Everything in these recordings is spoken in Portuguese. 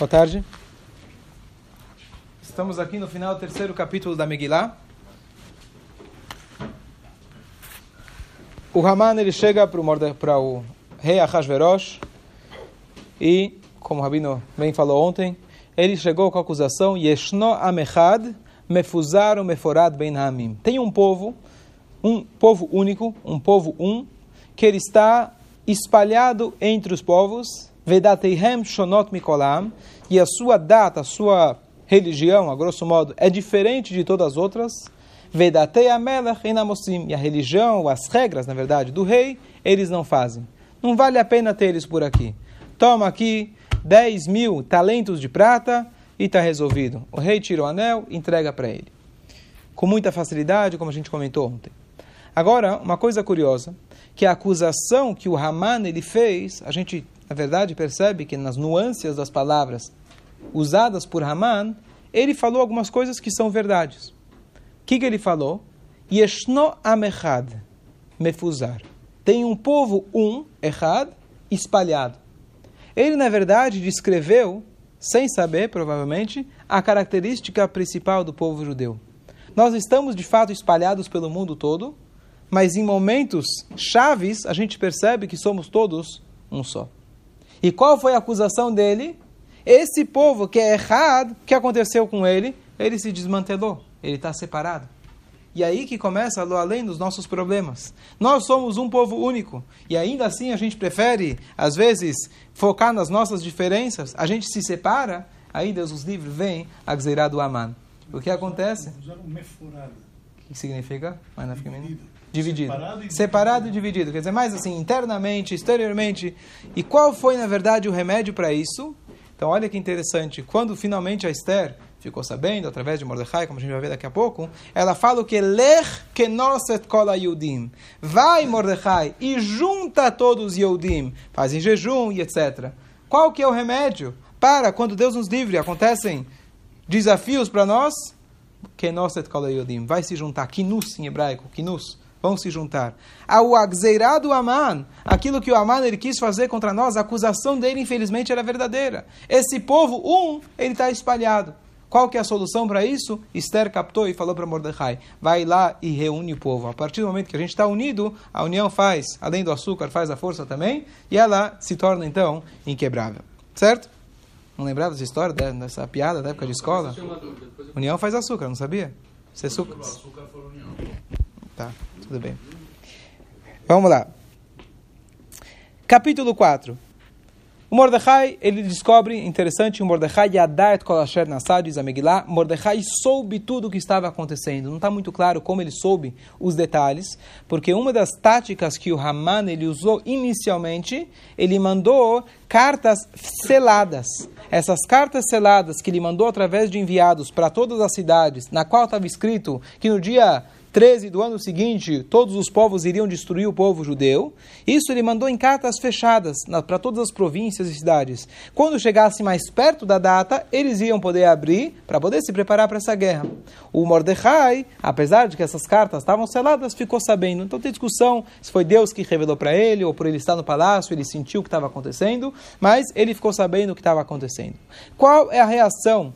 Boa tarde. Estamos aqui no final do terceiro capítulo da Megillah. O Haman ele chega para o rei Ahasverosh e, como o Rabino bem falou ontem, ele chegou com a acusação Yeshno Amechad Mefuzar Meforad Ben Hamim. Tem um povo, um povo único, um povo um, que ele está espalhado entre os povos Vedateihem Shonot Mikolam, e a sua data, a sua religião, a grosso modo, é diferente de todas as outras. Vedatei Amelech Enamosim, e a religião, as regras, na verdade, do rei, eles não fazem. Não vale a pena ter eles por aqui. Toma aqui 10 mil talentos de prata e está resolvido. O rei tira o anel entrega para ele. Com muita facilidade, como a gente comentou ontem. Agora, uma coisa curiosa, que a acusação que o Haman ele fez, a gente na verdade, percebe que nas nuances das palavras usadas por Haman, ele falou algumas coisas que são verdades. O que, que ele falou? Yeshno amechad mefuzar. Tem um povo, um, errad, espalhado. Ele, na verdade, descreveu, sem saber, provavelmente, a característica principal do povo judeu. Nós estamos, de fato, espalhados pelo mundo todo, mas em momentos chaves, a gente percebe que somos todos um só. E qual foi a acusação dele? Esse povo que é errado, o que aconteceu com ele? Ele se desmantelou, ele está separado. E aí que começa a além dos nossos problemas. Nós somos um povo único. E ainda assim a gente prefere, às vezes, focar nas nossas diferenças. A gente se separa, aí Deus os livre, vem a do Aman. O que acontece? O que significa? Dividido dividido. Separado e, Separado e dividido. Quer dizer, mais assim, internamente, exteriormente. E qual foi, na verdade, o remédio para isso? Então, olha que interessante. Quando finalmente a Esther ficou sabendo, através de Mordecai, como a gente vai ver daqui a pouco, ela fala o que Lech kenoset kol Yudim. Vai, Mordecai, e junta todos os Yudim. Fazem jejum e etc. Qual que é o remédio? Para, quando Deus nos livre, acontecem desafios para nós, Kenoset kol Yudim. Vai se juntar, kinus em hebraico, kinus vão se juntar. Ao agzeirado Aman, aquilo que o Aman ele quis fazer contra nós, a acusação dele, infelizmente, era verdadeira. Esse povo, um, ele está espalhado. Qual que é a solução para isso? Esther captou e falou para Mordecai, vai lá e reúne o povo. A partir do momento que a gente está unido, a união faz, além do açúcar, faz a força também, e ela se torna, então, inquebrável. Certo? Não lembrava dessa história, dessa piada da época de escola? União faz açúcar, não sabia? Você açúcar. Açúcar for união. Tá. Tudo bem. Vamos lá. Capítulo 4. O Mordecai, ele descobre, interessante, o Mordecai Yadat Kolasher Nassad, diz a Megillah, Mordecai soube tudo o que estava acontecendo. Não está muito claro como ele soube os detalhes, porque uma das táticas que o Haman ele usou inicialmente, ele mandou cartas seladas. Essas cartas seladas que ele mandou através de enviados para todas as cidades, na qual estava escrito que no dia 13 do ano seguinte, todos os povos iriam destruir o povo judeu. Isso ele mandou em cartas fechadas para todas as províncias e cidades. Quando chegasse mais perto da data, eles iam poder abrir para poder se preparar para essa guerra. O Mordecai, apesar de que essas cartas estavam seladas, ficou sabendo. Então tem discussão se foi Deus que revelou para ele ou por ele estar no palácio, ele sentiu o que estava acontecendo, mas ele ficou sabendo o que estava acontecendo. Qual é a reação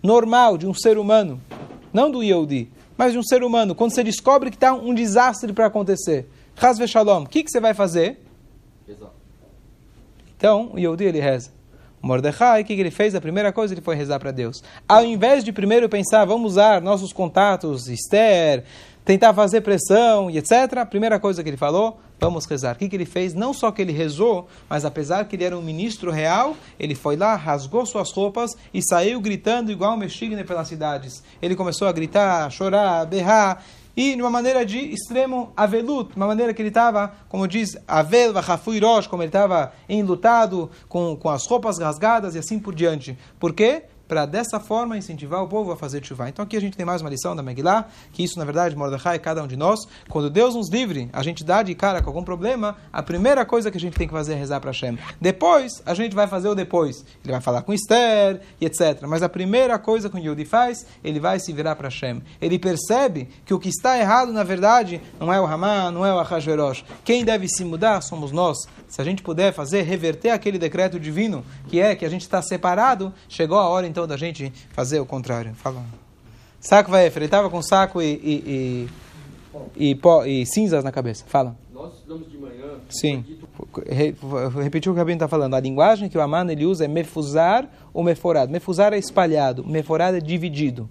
normal de um ser humano, não do Yehudi, mas de um ser humano, quando você descobre que está um desastre para acontecer, Hazve Shalom, o que, que você vai fazer? Então, o Yehudi ele reza. O Mordecai, o que, que ele fez? A primeira coisa ele foi rezar para Deus. Ao invés de primeiro pensar, vamos usar nossos contatos, Esther, tentar fazer pressão e etc., a primeira coisa que ele falou, vamos rezar. O que, que ele fez? Não só que ele rezou, mas apesar que ele era um ministro real, ele foi lá, rasgou suas roupas e saiu gritando igual um Mexigne pelas cidades. Ele começou a gritar, a chorar, a berrar, e de uma maneira de extremo avelut, uma maneira que ele estava, como diz, avel, vachafuirosh, como ele estava enlutado, com, com as roupas rasgadas e assim por diante. Por quê? Para dessa forma incentivar o povo a fazer chuva. Então aqui a gente tem mais uma lição da Megillah, que isso na verdade, Mordecai, cada um de nós, quando Deus nos livre, a gente dá de cara com algum problema, a primeira coisa que a gente tem que fazer é rezar para Hashem. Depois, a gente vai fazer o depois. Ele vai falar com Esther e etc. Mas a primeira coisa que o Yodi faz, ele vai se virar para Hashem. Ele percebe que o que está errado, na verdade, não é o Haman, não é o Ahasverosh. Quem deve se mudar somos nós. Se a gente puder fazer, reverter aquele decreto divino, que é que a gente está separado, chegou a hora então da gente fazer o contrário. Fala. Saco vai, ele estava com saco e, e, e, e, pó, e cinzas na cabeça. Fala. Nós estudamos de manhã. Sim. Re, repetiu o que o Rabino está falando. A linguagem que o Aman ele usa é mefuzar ou meforado. Mefuzar é espalhado, meforado é dividido.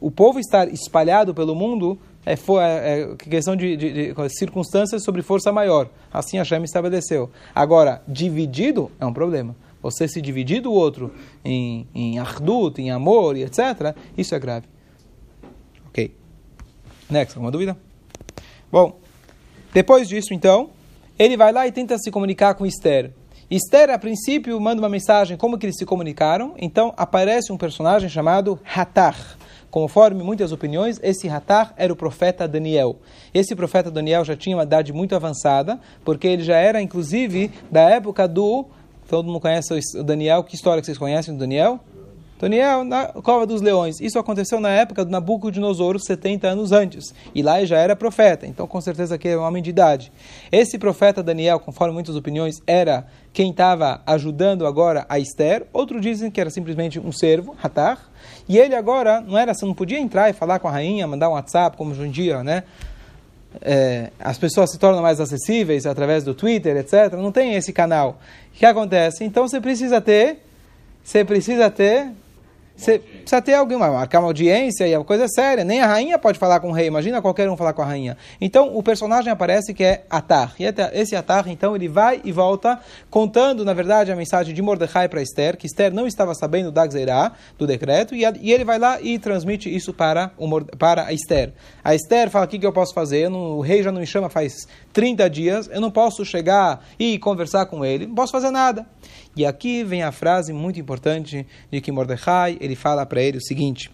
O povo estar espalhado pelo mundo é, é, é questão de, de, de, circunstâncias sobre força maior. Assim a Hashem estabeleceu. Agora, dividido é um problema. Você se dividir do outro em, em ardut, em amor e etc., isso é grave. Ok. Next, alguma dúvida? Bom, depois disso, então, ele vai lá e tenta se comunicar com Esther. Esther, a princípio, manda uma mensagem como que eles se comunicaram. Então, aparece um personagem chamado Hatar. Conforme muitas opiniões, esse Hatar era o profeta Daniel. Esse profeta Daniel já tinha uma idade muito avançada, porque ele já era, inclusive, da época do. Todo mundo conhece o Daniel. Que história que vocês conhecem do Daniel? Daniel, na cova dos leões. Isso aconteceu na época do Nabucodonosor, 70 anos antes. E lá já era profeta, então com certeza que é um homem de idade. Esse profeta Daniel, conforme muitas opiniões, era quem estava ajudando agora a Esther. Outros dizem que era simplesmente um servo, Hatar. E ele agora, não era, não podia entrar e falar com a rainha, mandar um WhatsApp, como hoje em dia, né? É, as pessoas se tornam mais acessíveis através do Twitter, etc. Não tem esse canal. O que acontece? Então você precisa ter, você precisa ter você precisa ter alguém, marcar uma audiência e é uma coisa séria. Nem a rainha pode falar com o rei. Imagina qualquer um falar com a rainha. Então, o personagem aparece que é Atar. E esse Atar, então, ele vai e volta contando, na verdade, a mensagem de Mordecai para Esther, que Esther não estava sabendo da Gzerá, do decreto, e, a, ele vai lá e transmite isso para, o, para a Esther. A Esther fala, o que, que eu posso fazer? Não, o rei já não me chama faz 30 dias, eu não posso chegar e conversar com ele, não posso fazer nada. E aqui vem a frase muito importante de que Mordecai, ele fala para ele o seguinte: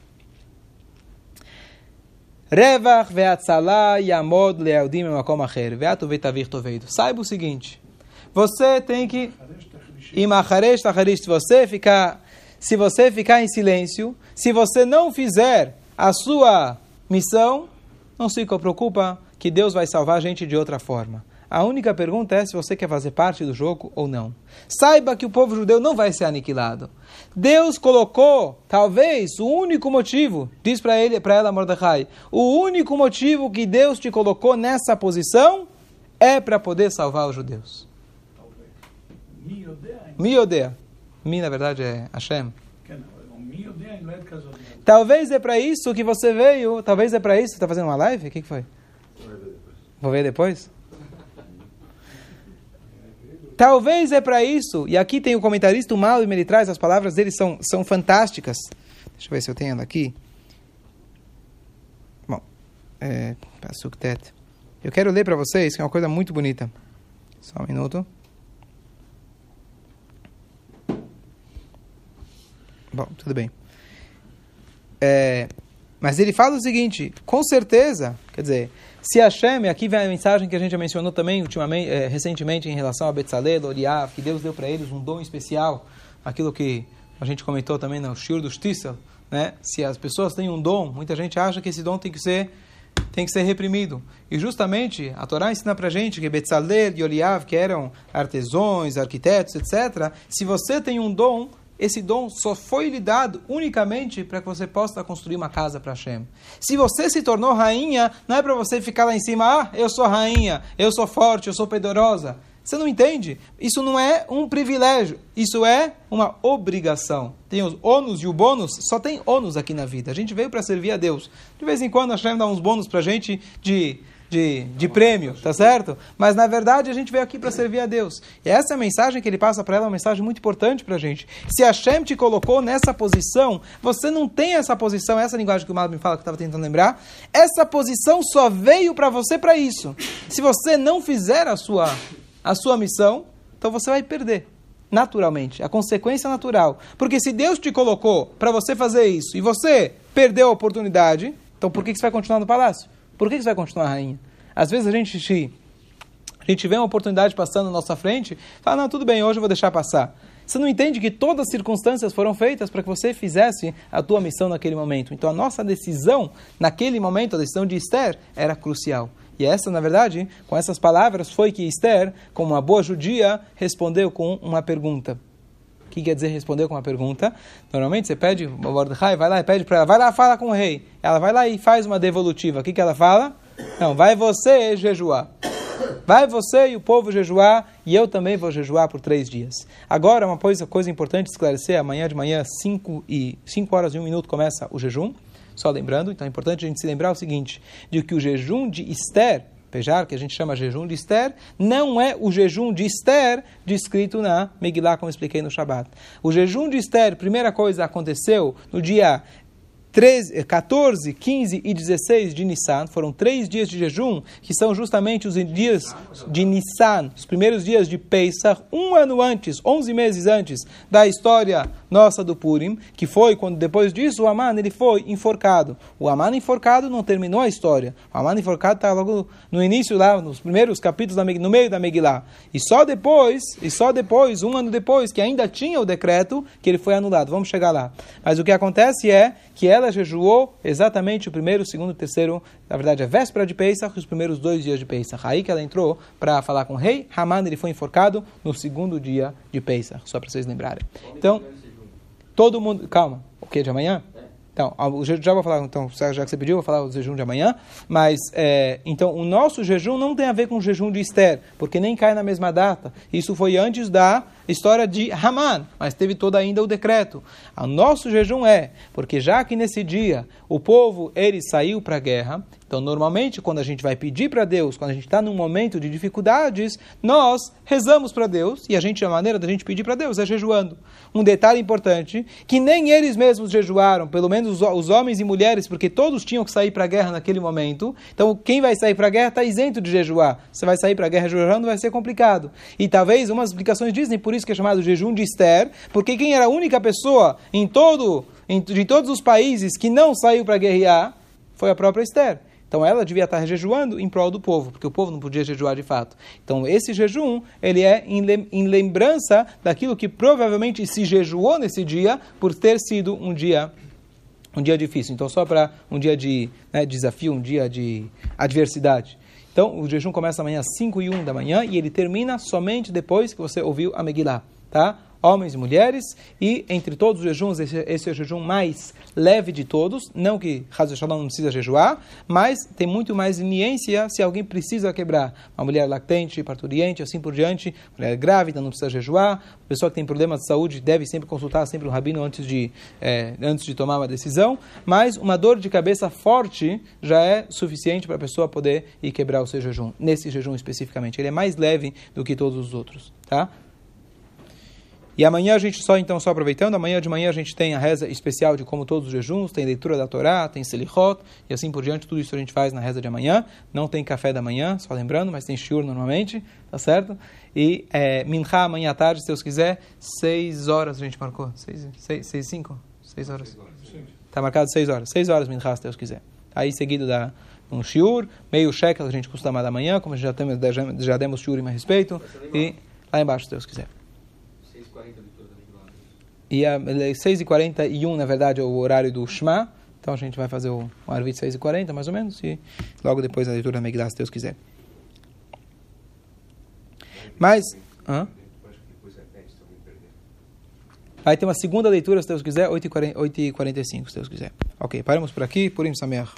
Revach ve'atzala yamod le'audim makom acher ve'atu ve'tavir toveido. Saiba o seguinte, você tem que imacharesh tacharish, se você ficar se você ficar em silêncio, se você não fizer a sua missão, não se preocupa que Deus vai salvar a gente de outra forma. A única pergunta é se você quer fazer parte do jogo ou não. Saiba que o povo judeu não vai ser aniquilado. Deus colocou, talvez, o único motivo, diz para ele, para ela Mordecai, o único motivo que Deus te colocou nessa posição é para poder salvar os judeus. Mi odeia. Mi, na verdade, é Hashem. Talvez é para isso que você veio, talvez é para isso. Está fazendo uma live? O que, que foi? Vou ver depois? Talvez é para isso, e aqui tem o comentarista, o Mal, e ele traz as palavras dele, são, são fantásticas. Deixa eu ver se eu tenho ela aqui. Bom, é, eu quero ler para vocês, que é uma coisa muito bonita. Só um minuto. Bom, tudo bem. É, mas ele fala o seguinte, com certeza, quer dizer, se Hashem, aqui vem a mensagem que a gente já mencionou também ultimamente, é, recentemente em relação a Betzalel, Oriav, que Deus deu para eles um dom especial, aquilo que a gente comentou também no Shur do Shtissel, né? Se as pessoas têm um dom, muita gente acha que esse dom tem que ser tem que ser reprimido. E justamente a Torá ensina para gente que Betzalel e Oliav, que eram artesãos, arquitetos, etc., se você tem um dom, esse dom só foi lhe dado unicamente para que você possa construir uma casa para Hashem. Se você se tornou rainha, não é para você ficar lá em cima, ah, eu sou rainha, eu sou forte, eu sou poderosa. Você não entende? Isso não é um privilégio, isso é uma obrigação. Tem os ônus e o bônus, só tem ônus aqui na vida. A gente veio para servir a Deus. De vez em quando a Hashem dá uns bônus para a gente de de, de prêmio, tá certo? Mas na verdade a gente veio aqui para servir a Deus. E essa é mensagem que ele passa para ela é uma mensagem muito importante para a gente. Se a Hashem te colocou nessa posição, você não tem essa posição, essa linguagem que o Malvin fala que eu estava tentando lembrar, essa posição só veio para você para isso. Se você não fizer a sua, a sua missão, então você vai perder. naturalmente, a consequência natural. Porque se Deus te colocou para você fazer isso e você perdeu a oportunidade, então por que você vai continuar no palácio? Por que você vai continuar rainha? Às vezes a gente, a gente vê uma oportunidade passando na nossa frente, fala, não, tudo bem, hoje eu vou deixar passar. Você não entende que todas as circunstâncias foram feitas para que você fizesse a tua missão naquele momento. Então a nossa decisão, naquele momento, a decisão de Esther, era crucial. E essa, na verdade, com essas palavras, foi que Esther, como uma boa judia, respondeu com uma pergunta. O que quer dizer responder com uma pergunta? Normalmente você pede, o Mordecai vai lá e pede para ela, vai lá, fala com o rei. Ela vai lá e faz uma devolutiva. O que, que ela fala? Não, vai você jejuar. Vai você e o povo jejuar, e eu também vou jejuar por três dias. Agora, uma coisa, coisa importante esclarecer: amanhã de manhã, 5 e cinco horas e um minuto, começa o jejum. Só lembrando, então é importante a gente se lembrar o seguinte: de que o jejum de Esther, Pejar, que a gente chama jejum de Esther, não é o jejum de Esther descrito na Megillah, como expliquei no Shabat. O jejum de Esther, primeira coisa, aconteceu no dia 13, 14, 15 e 16 de Nissan, foram três dias de jejum, que são justamente os dias de Nissan, os primeiros dias de Pesach, um ano antes, 11 meses antes da história nossa do Purim, que foi quando depois disso o Aman ele foi enforcado. O Aman enforcado não terminou a história. O Aman enforcado está logo no início lá, nos primeiros capítulos da, no meio da Megillah. E só depois, e só depois, um ano depois, que ainda tinha o decreto, que ele foi anulado. Vamos chegar lá. Mas o que acontece é que ela jejuou exatamente o primeiro, o segundo, o terceiro, na verdade a véspera de Pesach, os primeiros dois dias de Pesach. Aí que ela entrou para falar com o rei, Haman ele foi enforcado no segundo dia de Pesach, só para vocês lembrarem. Então, todo mundo, calma, o que de amanhã? Então, já vou falar, então, já que você pediu, vou falar o jejum de amanhã. Mas, é, então, o nosso jejum não tem a ver com o jejum de Esther, porque nem cai na mesma data. Isso foi antes da história de Haman, mas teve todo ainda o decreto. O nosso jejum é, porque já que nesse dia o povo, ele saiu para a guerra, então, normalmente, quando a gente vai pedir para Deus, quando a gente está num momento de dificuldades, nós rezamos para Deus e a gente a maneira da gente pedir para Deus é jejuando. Um detalhe importante, que nem eles mesmos jejuaram, pelo menos os, os homens e mulheres, porque todos tinham que sair para a guerra naquele momento. Então, quem vai sair para a guerra está isento de jejuar. Você vai sair para a guerra jejuando, vai ser complicado. E talvez umas explicações dizem por isso que é chamado jejum de Esther, porque quem era a única pessoa em todo em, de todos os países que não saiu para guerrear foi a própria Esther. Então ela devia estar jejuando em prol do povo, porque o povo não podia jejuar de fato. Então esse jejum, ele é em lembrança daquilo que provavelmente se jejuou nesse dia por ter sido um dia um dia difícil. Então só para um dia de né, desafio, um dia de adversidade. Então o jejum começa amanhã às 5 e 1 da manhã e ele termina somente depois que você ouviu a Megillah, tá? Homens e mulheres, e entre todos os jejuns, esse, esse é o jejum mais leve de todos, não que Hazel Shalom não precisa jejuar, mas tem muito mais leniência se alguém precisa quebrar. Uma mulher lactente, parturiente, assim por diante, mulher grávida não precisa jejuar, pessoa que tem problemas de saúde deve sempre consultar sempre um rabino antes de, é, antes de tomar uma decisão, mas uma dor de cabeça forte já é suficiente para a pessoa poder ir quebrar o seu jejum, nesse jejum especificamente. Ele é mais leve do que todos os outros, tá? E amanhã a gente só, então, só aproveitando, amanhã de manhã a gente tem a reza especial de como todos os jejuns, tem leitura da Torá, tem Selichot, e assim por diante, tudo isso a gente faz na reza de amanhã. Não tem café da manhã, só lembrando, mas tem shiur normalmente, tá certo? E é, Minha amanhã à tarde, se Deus quiser, seis horas a gente marcou. Seis, seis, seis cinco? Seis horas. Está marcado seis horas. Seis horas Minha, se Deus quiser. Aí seguido da um shiur, meio shekel a gente costuma da manhã, como já, temos, já, já demos shiur a respeito, e lá embaixo, se Deus quiser. E a 6h41, na verdade, é o horário do Shema. Então a gente vai fazer o, o Arvit 6h40, mais ou menos, e logo depois a leitura da Megillah, se Deus quiser. Mas... Hã? Vai ter uma segunda leitura, se Deus quiser, 8h45, se Deus quiser. Ok, paramos por aqui. Purim Sameach.